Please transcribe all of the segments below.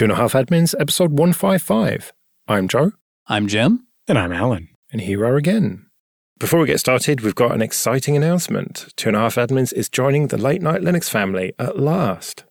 Two and a Half Admins, episode 155. I'm Joe. I'm Jim. And I'm Allan. And here we are again. Before we get started, we've got an exciting announcement. Two and a Half Admins is joining the Late Night Linux family at last.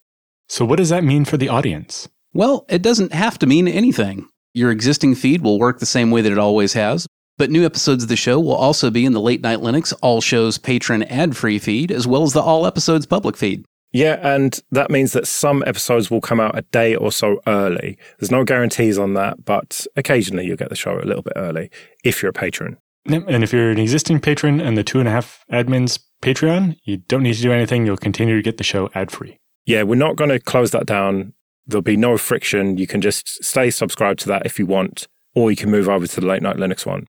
So, what does that mean for the audience? Well, it doesn't have to mean anything. Your existing feed will work the same way that it always has, but new episodes of the show will also be in the Late Night Linux All Shows patron ad free feed, as well as the All Episodes public feed. Yeah, and that means that some episodes will come out a day or so early. There's no guarantees on that, but occasionally you'll get the show a little bit early if you're a patron. And if you're an existing patron and the two and a half admins Patreon, you don't need to do anything. You'll continue to get the show ad free. Yeah, we're not going to close that down. There'll be no friction. You can just stay subscribed to that if you want, or you can move over to the Late Night Linux one.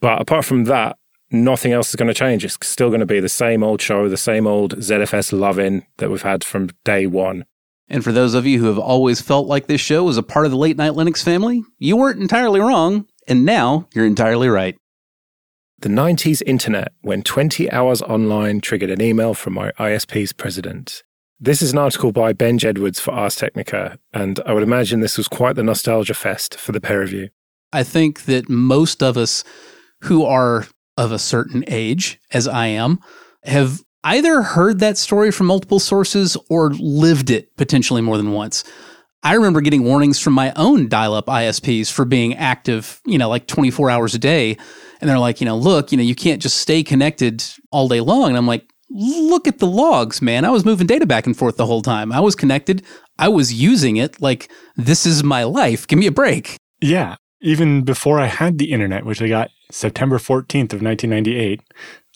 But apart from that, nothing else is going to change. It's still going to be the same old show, the same old ZFS loving that we've had from day one. And for those of you who have always felt like this show was a part of the Late Night Linux family, you weren't entirely wrong, and now you're entirely right. The 90s internet, when 20 hours online triggered an email from my ISP's president. This is an article by Benj Edwards for Ars Technica, and I would imagine this was quite the nostalgia fest for the pair of you. I think that most of us who are of a certain age, as I am, have either heard that story from multiple sources or lived it potentially more than once. I remember getting warnings from my own dial up ISPs for being active, you know, like 24 hours a day. And they're like, you know, look, you know, you can't just stay connected all day long. And I'm like, look at the logs, man. I was moving data back and forth the whole time. I was connected. I was using it like this is my life. Give me a break. Yeah. Even before I had the internet, which I got September 14th of 1998,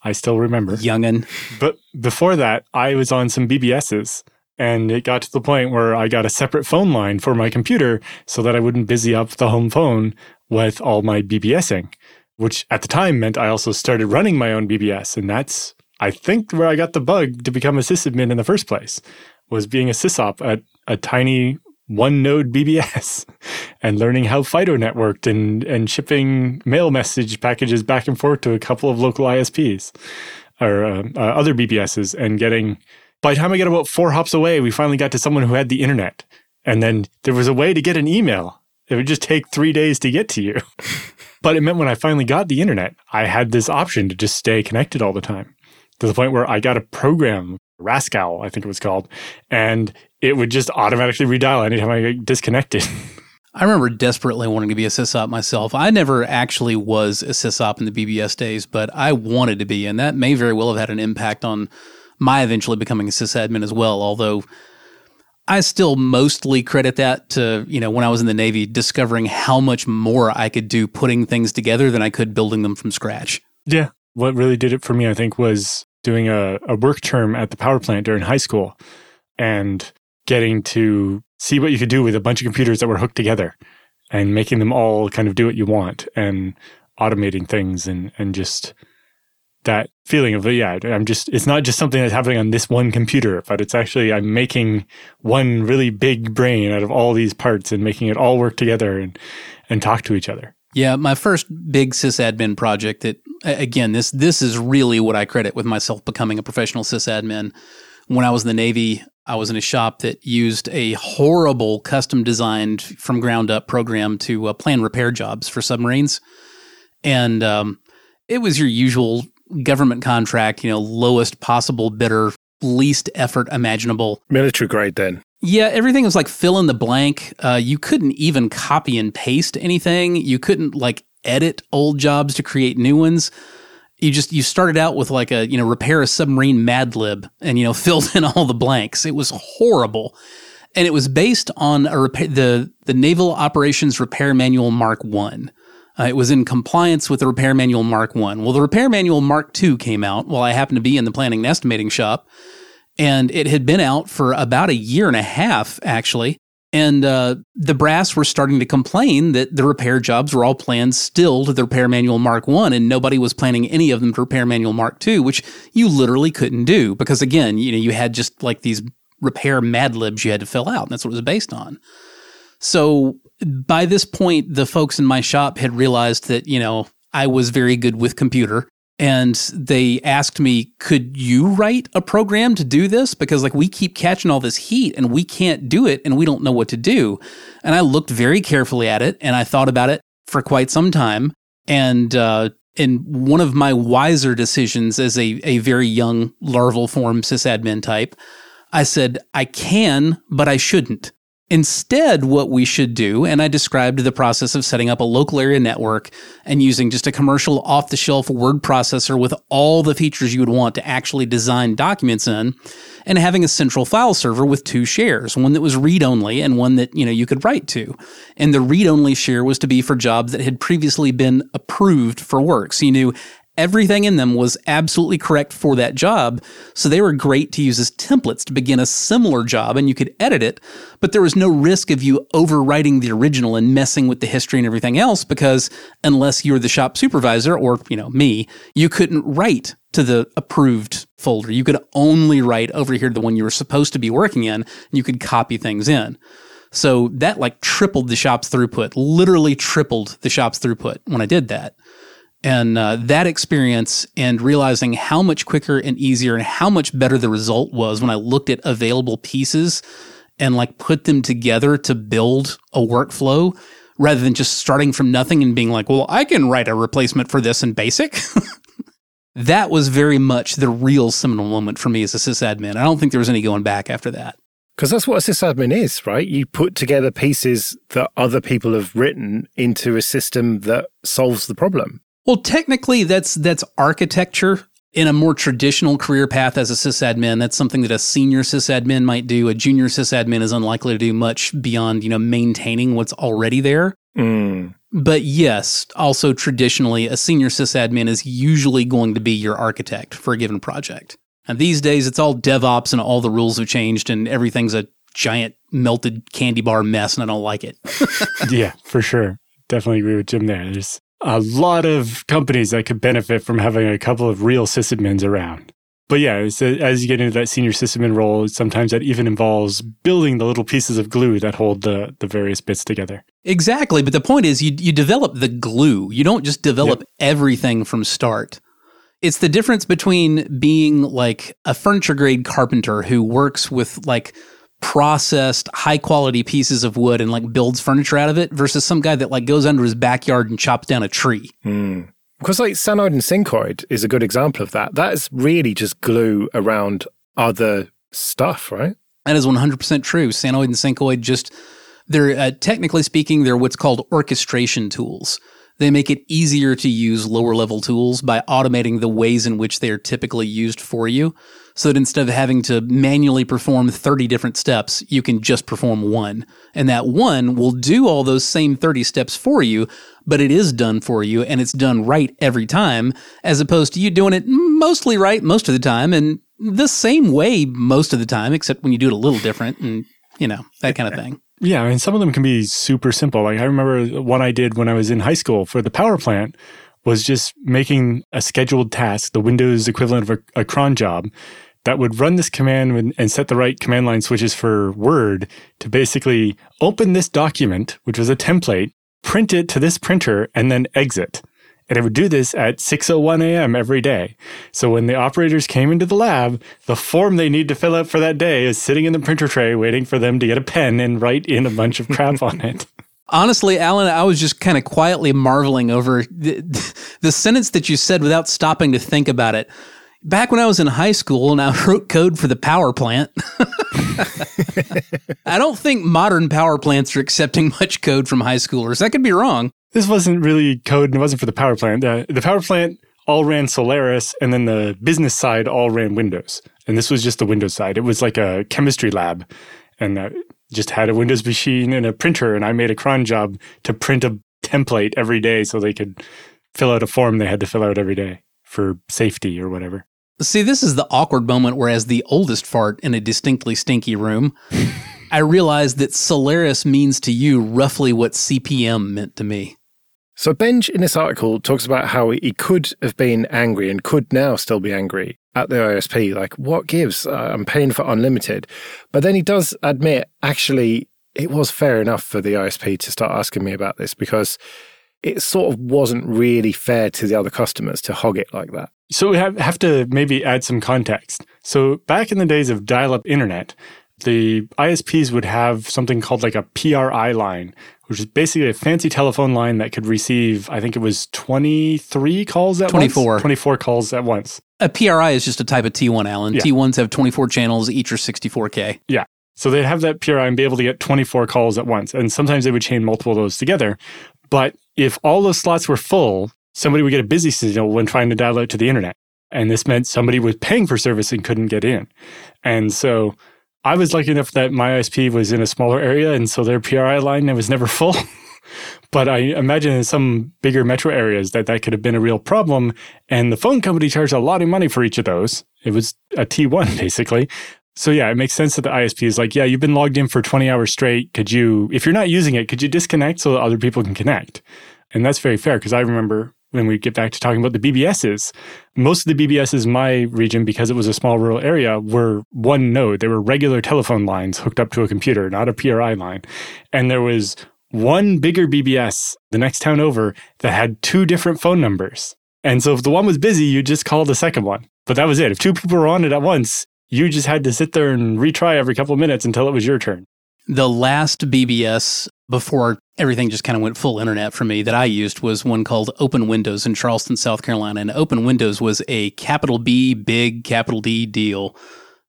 I still remember. Youngin. But before that, I was on some BBSs. And it got to the point where I got a separate phone line for my computer so that I wouldn't busy up the home phone with all my BBSing, which at the time meant I also started running my own BBS. And that's, I think, where I got the bug to become a sysadmin in the first place, was being a sysop at a tiny one node BBS and learning how FidoNet worked and, and shipping mail message packages back and forth to a couple of local ISPs or uh, uh, other BBSs and getting by the time I got about four hops away, we finally got to someone who had the internet. And then there was a way to get an email. It would just take three days to get to you. but it meant when I finally got the internet, I had this option to just stay connected all the time to the point where I got a program, Rascal, I think it was called, and it would just automatically redial anytime I disconnected. I remember desperately wanting to be a sysop myself. I never actually was a sysop in the BBS days, but I wanted to be, and that may very well have had an impact on my eventually becoming a sysadmin as well, although I still mostly credit that to, you know, when I was in the Navy, discovering how much more I could do putting things together than I could building them from scratch. Yeah. What really did it for me, I think, was doing a, a work term at the power plant during high school and getting to see what you could do with a bunch of computers that were hooked together and making them all kind of do what you want and automating things and, and just that feeling of yeah i'm just it's not just something that's happening on this one computer but it's actually i'm making one really big brain out of all these parts and making it all work together and and talk to each other. Yeah my first big sysadmin project that again this this is really what i credit with myself becoming a professional sysadmin when i was in the navy i was in a shop that used a horrible custom designed from ground up program to uh, plan repair jobs for submarines and um, it was your usual government contract, you know, lowest possible bidder, least effort imaginable. Military grade then. Yeah, everything was like fill in the blank. Uh, you couldn't even copy and paste anything. You couldn't like edit old jobs to create new ones. You just you started out with like a you know repair a submarine Mad Lib and you know filled in all the blanks. It was horrible, and it was based on a repair, the the Naval Operations Repair Manual Mark One. Uh, it was in compliance with the Repair Manual Mark 1. Well, the Repair Manual Mark 2 came out while I happened to be in the planning and estimating shop, and it had been out for about a year and a half, actually. And uh, the brass were starting to complain that the repair jobs were all planned still to the Repair Manual Mark 1, and nobody was planning any of them to Repair Manual Mark 2, which you literally couldn't do because, again, you know, you had just like these repair mad libs you had to fill out, and that's what it was based on. So by this point, the folks in my shop had realized that, you know, I was very good with computer and they asked me, could you write a program to do this? Because like we keep catching all this heat and we can't do it and we don't know what to do. And I looked very carefully at it and I thought about it for quite some time. And, uh, in one of my wiser decisions as a, a very young larval form sysadmin type, I said, I can, but I shouldn't. Instead, what we should do, and I described the process of setting up a local area network and using just a commercial off the shelf word processor with all the features you would want to actually design documents in, and having a central file server with two shares, one that was read only and one that, you know, you could write to. And the read only share was to be for jobs that had previously been approved for work. So you knew Everything in them was absolutely correct for that job, so they were great to use as templates to begin a similar job and you could edit it, but there was no risk of you overwriting the original and messing with the history and everything else because unless you're the shop supervisor or, you know, me, you couldn't write to the approved folder. You could only write over here to the one you were supposed to be working in, and you could copy things in. So that like tripled the shop's throughput, literally tripled the shop's throughput when I did that. And uh, that experience and realizing how much quicker and easier and how much better the result was when I looked at available pieces and like put them together to build a workflow rather than just starting from nothing and being like, well, I can write a replacement for this in basic. that was very much the real seminal moment for me as a sysadmin. I don't think there was any going back after that. Because that's what a sysadmin is, right? You put together pieces that other people have written into a system that solves the problem. Well, technically, that's that's architecture in a more traditional career path as a sysadmin. That's something that a senior sysadmin might do. A junior sysadmin is unlikely to do much beyond you know maintaining what's already there. Mm. But yes, also traditionally, a senior sysadmin is usually going to be your architect for a given project. And these days, it's all DevOps and all the rules have changed and everything's a giant melted candy bar mess, and I don't like it. yeah, for sure. Definitely agree with Jim there. There's a lot of companies that could benefit from having a couple of real sysadmins around. But yeah, as you get into that senior sysadmin role, sometimes that even involves building the little pieces of glue that hold the, the various bits together. Exactly. But the point is, you, you develop the glue. You don't just develop yep. everything from start. It's the difference between being like a furniture grade carpenter who works with like processed high quality pieces of wood and like builds furniture out of it versus some guy that like goes under his backyard and chops down a tree. Mm. Because like Sanoid and Syncoid is a good example of that. That is really just glue around other stuff, right? That is 100% true. Sanoid and Syncoid just, they're uh, technically speaking, they're what's called orchestration tools. They make it easier to use lower level tools by automating the ways in which they are typically used for you so that instead of having to manually perform 30 different steps, you can just perform one. And that one will do all those same 30 steps for you, but it is done for you and it's done right every time, as opposed to you doing it mostly right most of the time and the same way most of the time, except when you do it a little different and, you know, that kind of thing. Yeah, I mean, some of them can be super simple. Like I remember one I did when I was in high school for the power plant was just making a scheduled task, the Windows equivalent of a, a cron job, that would run this command and set the right command line switches for Word to basically open this document, which was a template, print it to this printer, and then exit. And it would do this at 6:01 a.m. every day. So when the operators came into the lab, the form they need to fill out for that day is sitting in the printer tray waiting for them to get a pen and write in a bunch of crap on it. Honestly, Allan, I was just kind of quietly marveling over the, the sentence that you said without stopping to think about it back when I was in high school and I wrote code for the power plant. I don't think modern power plants are accepting much code from high schoolers. I could be wrong. This wasn't really code and it wasn't for the power plant. The, the power plant all ran Solaris and then the business side all ran Windows. And this was just the Windows side. It was like a chemistry lab and uh, just had a Windows machine and a printer. And I made a cron job to print a template every day so they could fill out a form they had to fill out every day for safety or whatever. See, this is the awkward moment where, as the oldest fart in a distinctly stinky room, I realized that Solaris means to you roughly what CP/M meant to me. So, Benj in this article talks about how he could have been angry and could now still be angry at the ISP. Like, what gives? Uh, I'm paying for unlimited. But then he does admit, actually, it was fair enough for the ISP to start asking me about this because it sort of wasn't really fair to the other customers to hog it like that. So we have, have to maybe add some context. So back in the days of dial up internet, the ISPs would have something called like a PRI line, which is basically a fancy telephone line that could receive, I think it was 23 calls at 24. once. 24 calls at once. A PRI is just a type of T1, Allan. Yeah. T1s have 24 channels, each are 64K. Yeah. So they'd have that PRI and be able to get 24 calls at once. And sometimes they would chain multiple of those together. But if all those slots were full, somebody would get a busy signal when trying to dial out to the internet. And this meant somebody was paying for service and couldn't get in. And so I was lucky enough that my ISP was in a smaller area. And so their PRI line was never full. but I imagine in some bigger metro areas that that could have been a real problem. And the phone company charged a lot of money for each of those. It was a T1 basically. So yeah, it makes sense that the ISP is like, yeah, you've been logged in for 20 hours straight. Could you, if you're not using it, could you disconnect so that other people can connect? And that's very fair because I remember when we get back to talking about the BBSs, most of the BBSs in my region, because it was a small rural area, were one node. They were regular telephone lines hooked up to a computer, not a PRI line. And there was one bigger BBS the next town over that had two different phone numbers. And so if the one was busy, you just called the second one. But that was it. If two people were on it at once, you just had to sit there and retry every couple of minutes until it was your turn. The last BBS before everything just kind of went full internet for me that I used was one called Open Windows in Charleston, South Carolina. And Open Windows was a capital B, big capital D deal.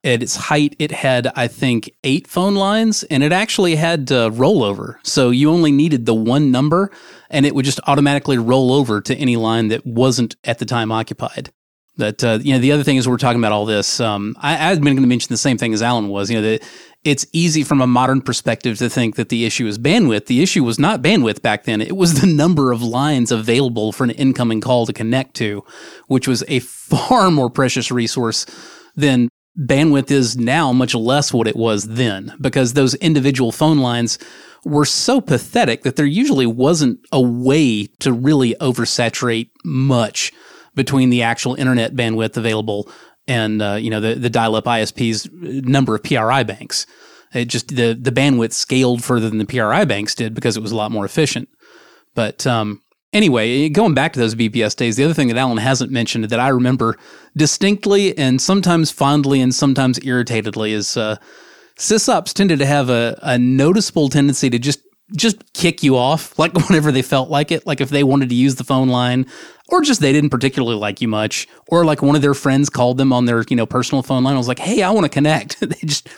At its height, it had, I think, eight phone lines and it actually had uh, rollover. So you only needed the one number and it would just automatically roll over to any line that wasn't at the time occupied. That uh, you know, the other thing is we're talking about all this. Um, I, I've been going to mention the same thing as Allan was. You know, that it's easy from a modern perspective to think that the issue is bandwidth. The issue was not bandwidth back then. It was the number of lines available for an incoming call to connect to, which was a far more precious resource than bandwidth is now, much less what it was then, because those individual phone lines were so pathetic that there usually wasn't a way to really oversaturate much between the actual internet bandwidth available and uh, you know the the dial-up ISP's number of PRI banks. It just the the bandwidth scaled further than the PRI banks did because it was a lot more efficient. But um, anyway, going back to those BBS days, the other thing that Allan hasn't mentioned that I remember distinctly and sometimes fondly and sometimes irritatedly is uh, sysops tended to have a, a noticeable tendency to just just kick you off like whenever they felt like it like if they wanted to use the phone line or just they didn't particularly like you much or like one of their friends called them on their you know personal phone line I was like hey I want to connect they just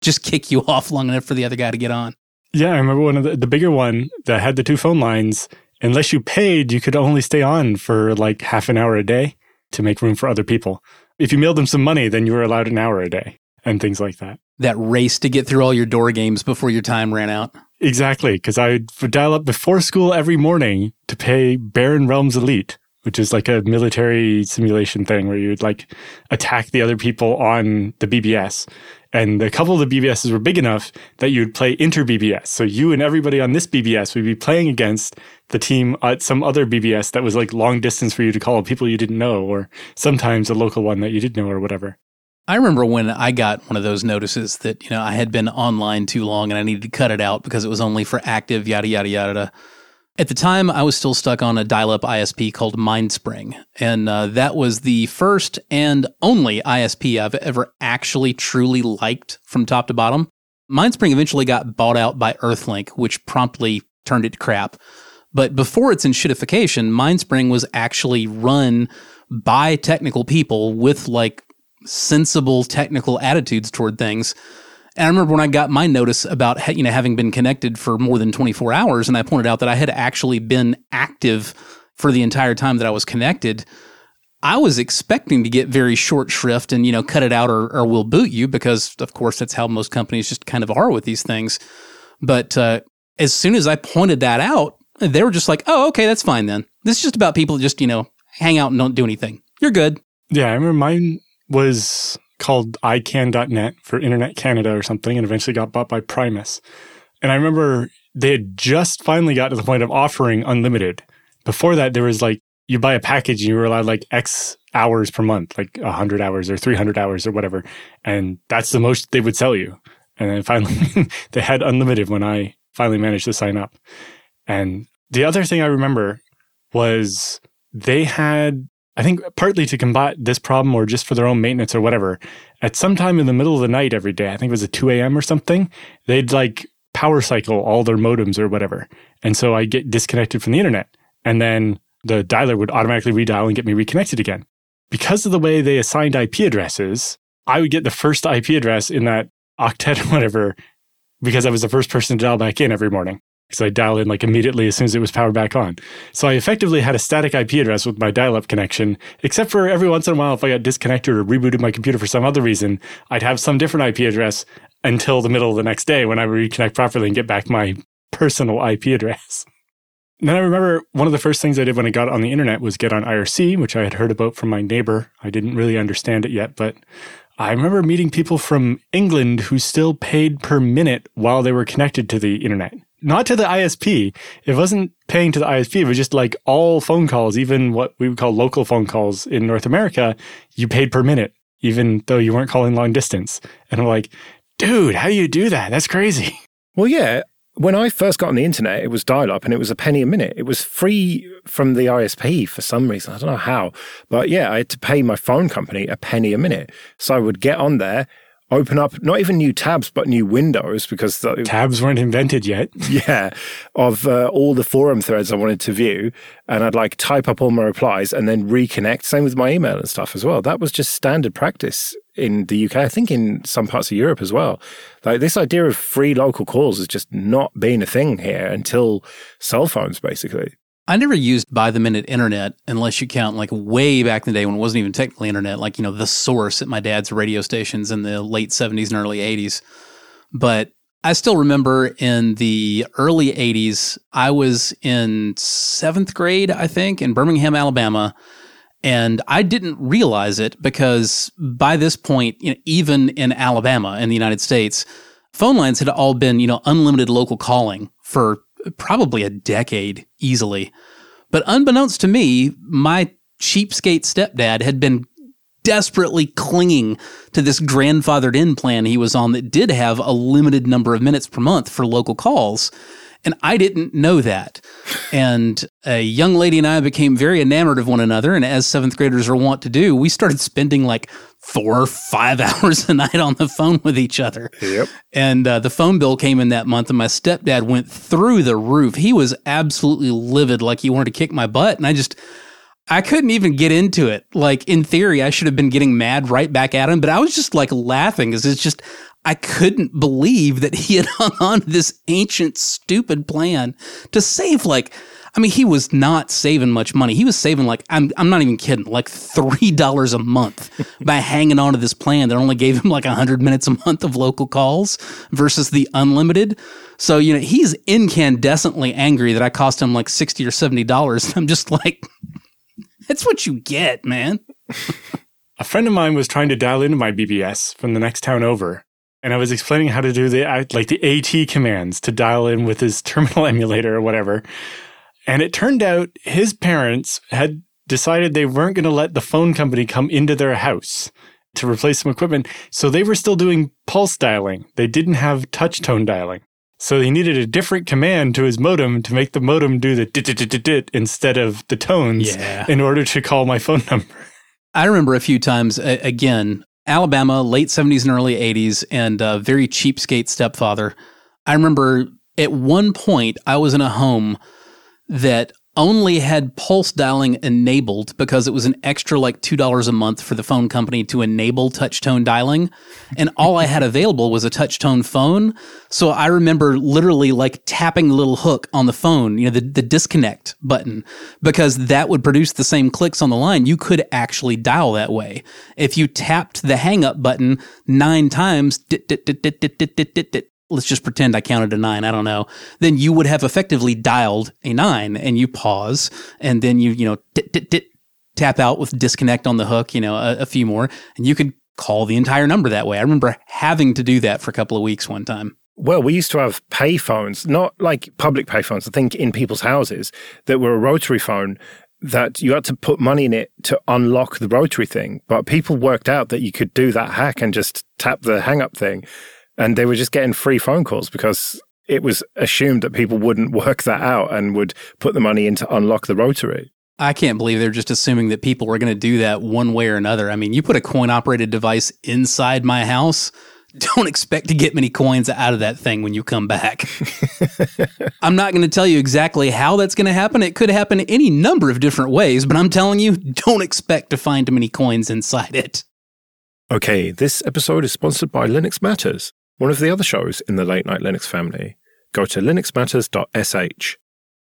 just kick you off long enough for the other guy to get on Yeah, I remember one of the, the bigger one that had the two phone lines. Unless you paid, you could only stay on for like half an hour a day to make room for other people. If you mailed them some money, then you were allowed an hour a day and things like that. that race to get through all your door games before your time ran out Exactly, because I would dial up before school every morning to pay Barren Realms Elite, which is like a military simulation thing where you'd like attack the other people on the BBS. And a couple of the BBSs were big enough that you'd play inter BBS. So you and everybody on this BBS would be playing against the team at some other BBS that was like long distance for you to call people you didn't know, or sometimes a local one that you did know, or whatever. I remember when I got one of those notices that, you know, I had been online too long and I needed to cut it out because it was only for active, yada, yada, yada. At the time, I was still stuck on a dial up ISP called MindSpring. And uh, that was the first and only ISP I've ever actually truly liked from top to bottom. MindSpring eventually got bought out by Earthlink, which promptly turned it to crap. But before its enshittification, MindSpring was actually run by technical people with like sensible technical attitudes toward things. And I remember when I got my notice about you know having been connected for more than 24 hours, and I pointed out that I had actually been active for the entire time that I was connected. I was expecting to get very short shrift and you know cut it out or, or we'll boot you because of course that's how most companies just kind of are with these things. But uh, as soon as I pointed that out, they were just like, "Oh, okay, that's fine then. This is just about people that just you know hang out and don't do anything. You're good." Yeah, I remember mine was called iCan.net for Internet Canada or something and eventually got bought by Primus. And I remember they had just finally got to the point of offering unlimited. Before that, there was like, you buy a package and you were allowed like X hours per month, like 100 hours or 300 hours or whatever. And that's the most they would sell you. And then finally, they had unlimited when I finally managed to sign up. And The other thing I remember was they had, I think, partly to combat this problem or just for their own maintenance or whatever, at some time in the middle of the night every day, I think it was at 2 a.m. or something, they'd like power cycle all their modems or whatever. And so I get disconnected from the internet. And then the dialer would automatically redial and get me reconnected again. Because of the way they assigned IP addresses, I would get the first IP address in that octet or whatever because I was the first person to dial back in every morning. Because I dial in like immediately as soon as it was powered back on. So I effectively had a static IP address with my dial up connection, except for every once in a while, if I got disconnected or rebooted my computer for some other reason, I'd have some different IP address until the middle of the next day when I would reconnect properly and get back my personal IP address. then I remember one of the first things I did when I got on the internet was get on IRC, which I had heard about from my neighbor. I didn't really understand it yet, but I remember meeting people from England who still paid per minute while they were connected to the internet not to the ISP. It wasn't paying to the ISP. It was just like all phone calls, even what we would call local phone calls in North America, you paid per minute, even though you weren't calling long distance. And I'm like, dude, how do you do that? That's crazy. Well, yeah. When I first got on the internet, it was dial up and it was a penny a minute. It was free from the ISP for some reason. I don't know how. But yeah, I had to pay my phone company a penny a minute. So I would get on there open up not even new tabs but new windows because the, tabs weren't invented yet. Yeah of uh, all the forum threads i wanted to view and i'd like type up all my replies and then reconnect. Same with my email and stuff as well. That was just standard practice in the uk i think in some parts of europe as well. Like this idea of free local calls has just not been a thing here until cell phones basically I never used by the minute internet unless you count like way back in the day when it wasn't even technically internet, like, you know, the source at my dad's radio stations in the late 70s and early 80s. But I still remember in the early 80s, I was in seventh grade, I think, in Birmingham, Alabama. And I didn't realize it because by this point, you know, even in Alabama in the United States, phone lines had all been, you know, unlimited local calling for probably a decade easily. But unbeknownst to me, my cheapskate stepdad had been desperately clinging to this grandfathered in plan he was on that did have a limited number of minutes per month for local calls. And I didn't know that. And a young lady and I became very enamored of one another. And as seventh graders are wont to do, we started spending like four or five hours a night on the phone with each other. Yep. And uh, the phone bill came in that month, and my stepdad went through the roof. He was absolutely livid, like he wanted to kick my butt. And I just, I couldn't even get into it. Like in theory, I should have been getting mad right back at him, but I was just like laughing because it's just I couldn't believe that he had hung on to this ancient, stupid plan to save like, I mean, he was not saving much money. He was saving like, I'm, I'm not even kidding, like $3 a month by hanging on to this plan that only gave him like 100 minutes a month of local calls versus the unlimited. So, you know, he's incandescently angry that I cost him like 60 or $70. I'm just like, that's what you get, man. a friend of mine was trying to dial into my BBS from the next town over and I was explaining how to do the like the AT commands to dial in with his terminal emulator or whatever. And it turned out his parents had decided they weren't going to let the phone company come into their house to replace some equipment. So they were still doing pulse dialing. They didn't have touch tone dialing. So he needed a different command to his modem to make the modem do the dit dit dit dit instead of the tones yeah. in order to call my phone number. I remember a few times, again, Alabama, late 70s and early 80s, and a very cheapskate stepfather. I remember at one point I was in a home that only had pulse dialing enabled because it was an extra like $2 a month for the phone company to enable touch tone dialing. And all I had available was a touch tone phone. So I remember literally like tapping the little hook on the phone, you know, the, the disconnect button, because that would produce the same clicks on the line. You could actually dial that way. If you tapped the hang up button nine times, let's just pretend I counted a nine, I don't know, then you would have effectively dialed a nine and you pause and then you, you know, tap out with disconnect on the hook, you know, a, few more, and you could call the entire number that way. I remember having to do that for a couple of weeks one time. Well, we used to have pay phones, not like public pay phones. I think in people's houses that were a rotary phone that you had to put money in it to unlock the rotary thing. But people worked out that you could do that hack and just tap the hang up thing and they were just getting free phone calls because it was assumed that people wouldn't work that out and would put the money in to unlock the rotary. I can't believe they're just assuming that people were going to do that one way or another. I mean, you put a coin operated device inside my house, don't expect to get many coins out of that thing when you come back. I'm not going to tell you exactly how that's going to happen. It could happen any number of different ways, but I'm telling you, don't expect to find many coins inside it. Okay, this episode is sponsored by Linux Matters, one of the other shows in the Late Night Linux family. Go to linuxmatters.sh.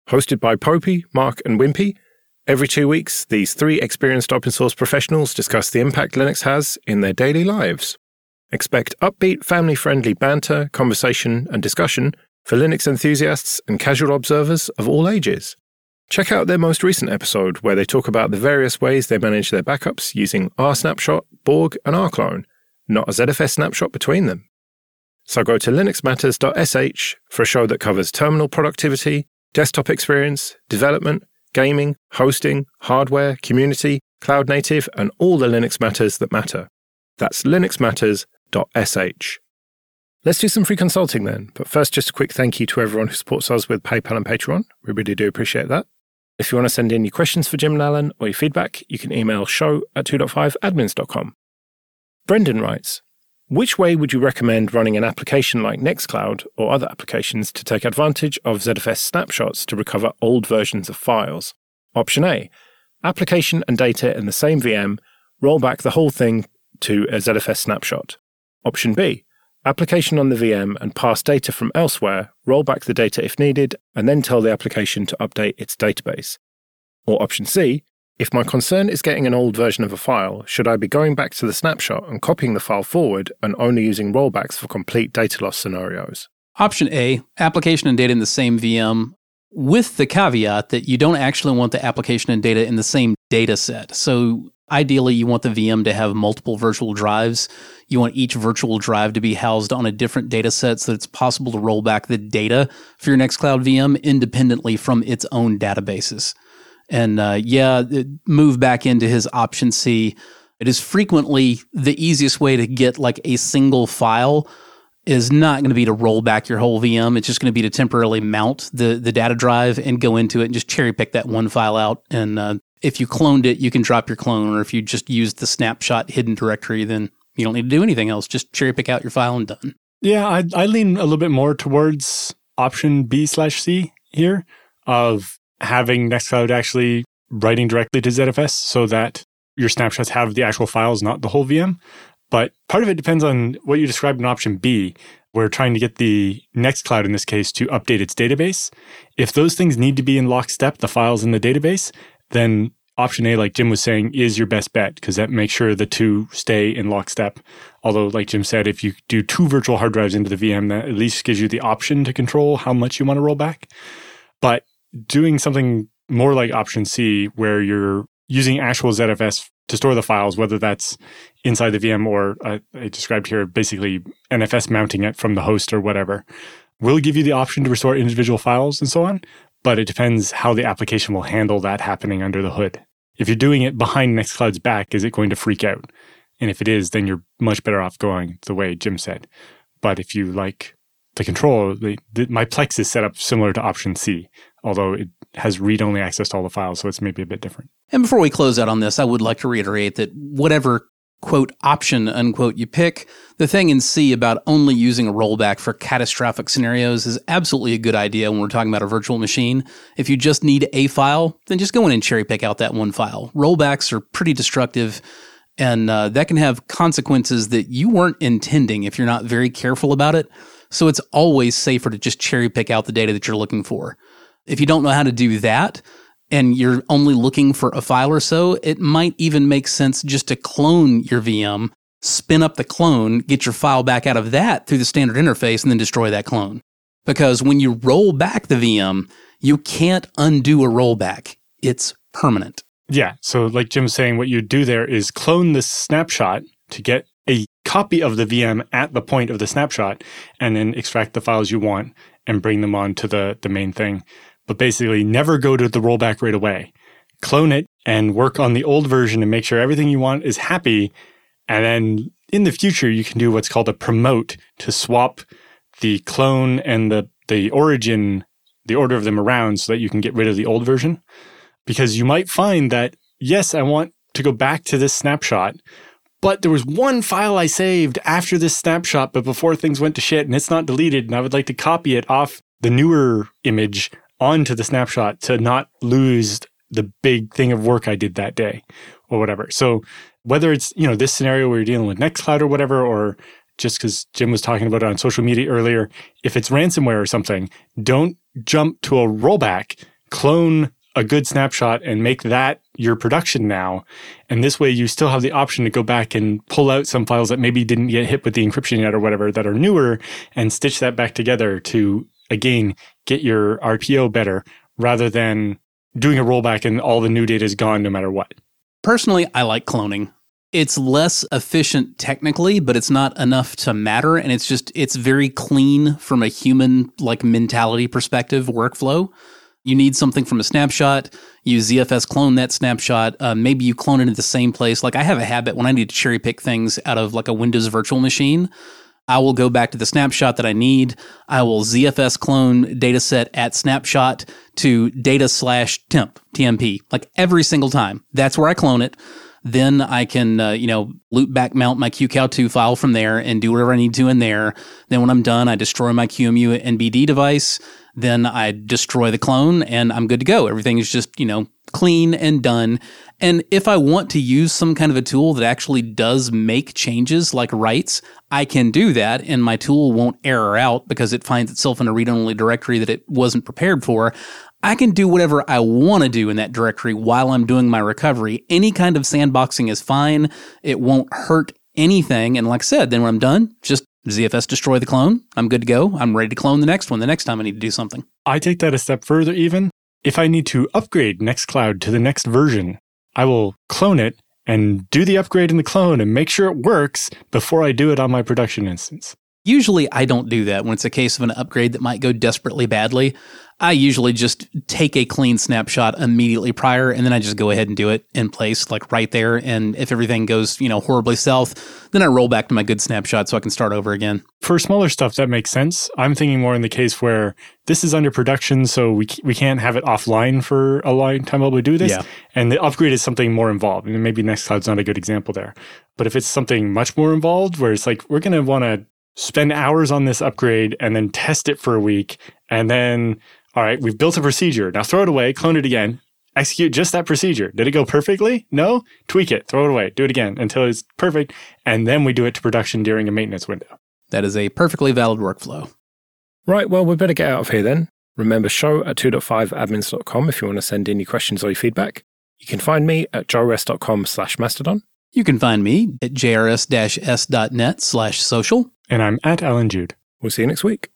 Hosted by Popey, Mark, and Wimpy, Every two weeks, these three experienced open source professionals discuss the impact Linux has in their daily lives. Expect upbeat, family friendly banter, conversation, and discussion for Linux enthusiasts and casual observers of all ages. Check out their most recent episode where they talk about the various ways they manage their backups using rsnapshot, Borg, and rclone, not a ZFS snapshot between them. So go to linuxmatters.sh for a show that covers terminal productivity, desktop experience, development, gaming, hosting, hardware, community, cloud native, and all the Linux matters that matter. That's linuxmatters.sh. Let's do some free consulting then. But first, just a quick thank you to everyone who supports us with PayPal and Patreon. We really do appreciate that. If you want to send in your questions for Jim and Allan or your feedback, you can email show at 2.5admins.com. Brendan writes, which way would you recommend running an application like Nextcloud or other applications to take advantage of ZFS snapshots to recover old versions of files? Option A application and data in the same VM, roll back the whole thing to a ZFS snapshot. Option B application on the VM and pass data from elsewhere, roll back the data if needed, and then tell the application to update its database. Or option C if my concern is getting an old version of a file, should I be going back to the snapshot and copying the file forward and only using rollbacks for complete data loss scenarios? Option A application and data in the same VM, with the caveat that you don't actually want the application and data in the same data set. So, ideally, you want the VM to have multiple virtual drives. You want each virtual drive to be housed on a different data set so that it's possible to roll back the data for your Nextcloud VM independently from its own databases. And uh, yeah, move back into his option C. It is frequently the easiest way to get like a single file is not going to be to roll back your whole VM. It's just going to be to temporarily mount the the data drive and go into it and just cherry pick that one file out. And uh, if you cloned it, you can drop your clone. Or if you just used the snapshot hidden directory, then you don't need to do anything else. Just cherry pick out your file and done. Yeah, I, I lean a little bit more towards option B slash C here of having Nextcloud actually writing directly to ZFS so that your snapshots have the actual files, not the whole VM. But part of it depends on what you described in option B. We're trying to get the Nextcloud in this case to update its database. If those things need to be in lockstep, the files in the database, then option A, like Jim was saying, is your best bet because that makes sure the two stay in lockstep. Although, like Jim said, if you do two virtual hard drives into the VM, that at least gives you the option to control how much you want to roll back. But doing something more like option C, where you're using actual ZFS to store the files, whether that's inside the VM or uh, I described here, basically NFS mounting it from the host or whatever, will give you the option to restore individual files and so on. But it depends how the application will handle that happening under the hood. If you're doing it behind Nextcloud's back, is it going to freak out? And if it is, then you're much better off going the way Jim said. But if you like the control, the, the, my Plex is set up similar to option C, although it has read only access to all the files, so it's maybe a bit different. And before we close out on this, I would like to reiterate that whatever quote option unquote you pick, the thing in C about only using a rollback for catastrophic scenarios is absolutely a good idea when we're talking about a virtual machine. If you just need a file, then just go in and cherry pick out that one file. Rollbacks are pretty destructive. And uh, that can have consequences that you weren't intending if you're not very careful about it. So it's always safer to just cherry pick out the data that you're looking for. If you don't know how to do that, and you're only looking for a file or so, it might even make sense just to clone your VM, spin up the clone, get your file back out of that through the standard interface, and then destroy that clone. Because when you roll back the VM, you can't undo a rollback. It's permanent. Yeah. So, like Jim's saying, what you do there is clone the snapshot to get a copy of the VM at the point of the snapshot, and then extract the files you want and bring them on to the, the main thing but basically never go to the rollback right away. Clone it and work on the old version and make sure everything you want is happy. And then in the future, you can do what's called a promote to swap the clone and the the origin, the order of them around so that you can get rid of the old version. Because you might find that, yes, I want to go back to this snapshot, but there was one file I saved after this snapshot, but before things went to shit and it's not deleted, and I would like to copy it off the newer image onto the snapshot to not lose the big thing of work I did that day or whatever. So whether it's, you know, this scenario where you're dealing with Nextcloud or whatever, or just because Jim was talking about it on social media earlier, if it's ransomware or something, don't jump to a rollback, clone a good snapshot and make that your production now. And this way you still have the option to go back and pull out some files that maybe didn't get hit with the encryption yet or whatever that are newer and stitch that back together to again get your RPO better rather than doing a rollback and all the new data is gone no matter what. Personally, I like cloning. It's less efficient technically, but it's not enough to matter. And it's just, it's very clean from a human like mentality perspective workflow. You need something from a snapshot. You ZFS clone that snapshot. Uh, maybe you clone it in the same place. Like I have a habit when I need to cherry pick things out of like a Windows virtual machine. I will go back to the snapshot that I need. I will ZFS clone dataset at snapshot to data slash temp, TMP, like every single time. That's where I clone it. Then I can, uh, you know, loop back mount my QCOW2 file from there and do whatever I need to in there. Then when I'm done, I destroy my QEMU NBD device. Then I destroy the clone and I'm good to go. Everything is just, you know, clean and done. And if I want to use some kind of a tool that actually does make changes like writes, I can do that and my tool won't error out because it finds itself in a read only directory that it wasn't prepared for. I can do whatever I want to do in that directory while I'm doing my recovery. Any kind of sandboxing is fine. It won't hurt anything. And like I said, then when I'm done, just ZFS destroy the clone. I'm good to go. I'm ready to clone the next one the next time I need to do something. I take that a step further even. If I need to upgrade Nextcloud to the next version, I will clone it and do the upgrade in the clone and make sure it works before I do it on my production instance. Usually, I don't do that when it's a case of an upgrade that might go desperately badly. I usually just take a clean snapshot immediately prior and then I just go ahead and do it in place, like right there. And if everything goes, you know, horribly south, then I roll back to my good snapshot so I can start over again. For smaller stuff, that makes sense. I'm thinking more in the case where this is under production, so we, we can't have it offline for a long time while we do this. Yeah. And the upgrade is something more involved. And maybe Nextcloud's not a good example there. But if it's something much more involved, where it's like, we're going to want to spend hours on this upgrade and then test it for a week and then all right, we've built a procedure. Now throw it away, clone it again, execute just that procedure. Did it go perfectly? No? Tweak it, throw it away, do it again until it's perfect. And then we do it to production during a maintenance window. That is a perfectly valid workflow. Right, well, we better get out of here then. Remember, show at 2.5admins.com if you want to send in your questions or your feedback. You can find me at joeress.com slash mastodon. You can find me at jrs-s.net slash social. And I'm at Allan Jude. We'll see you next week.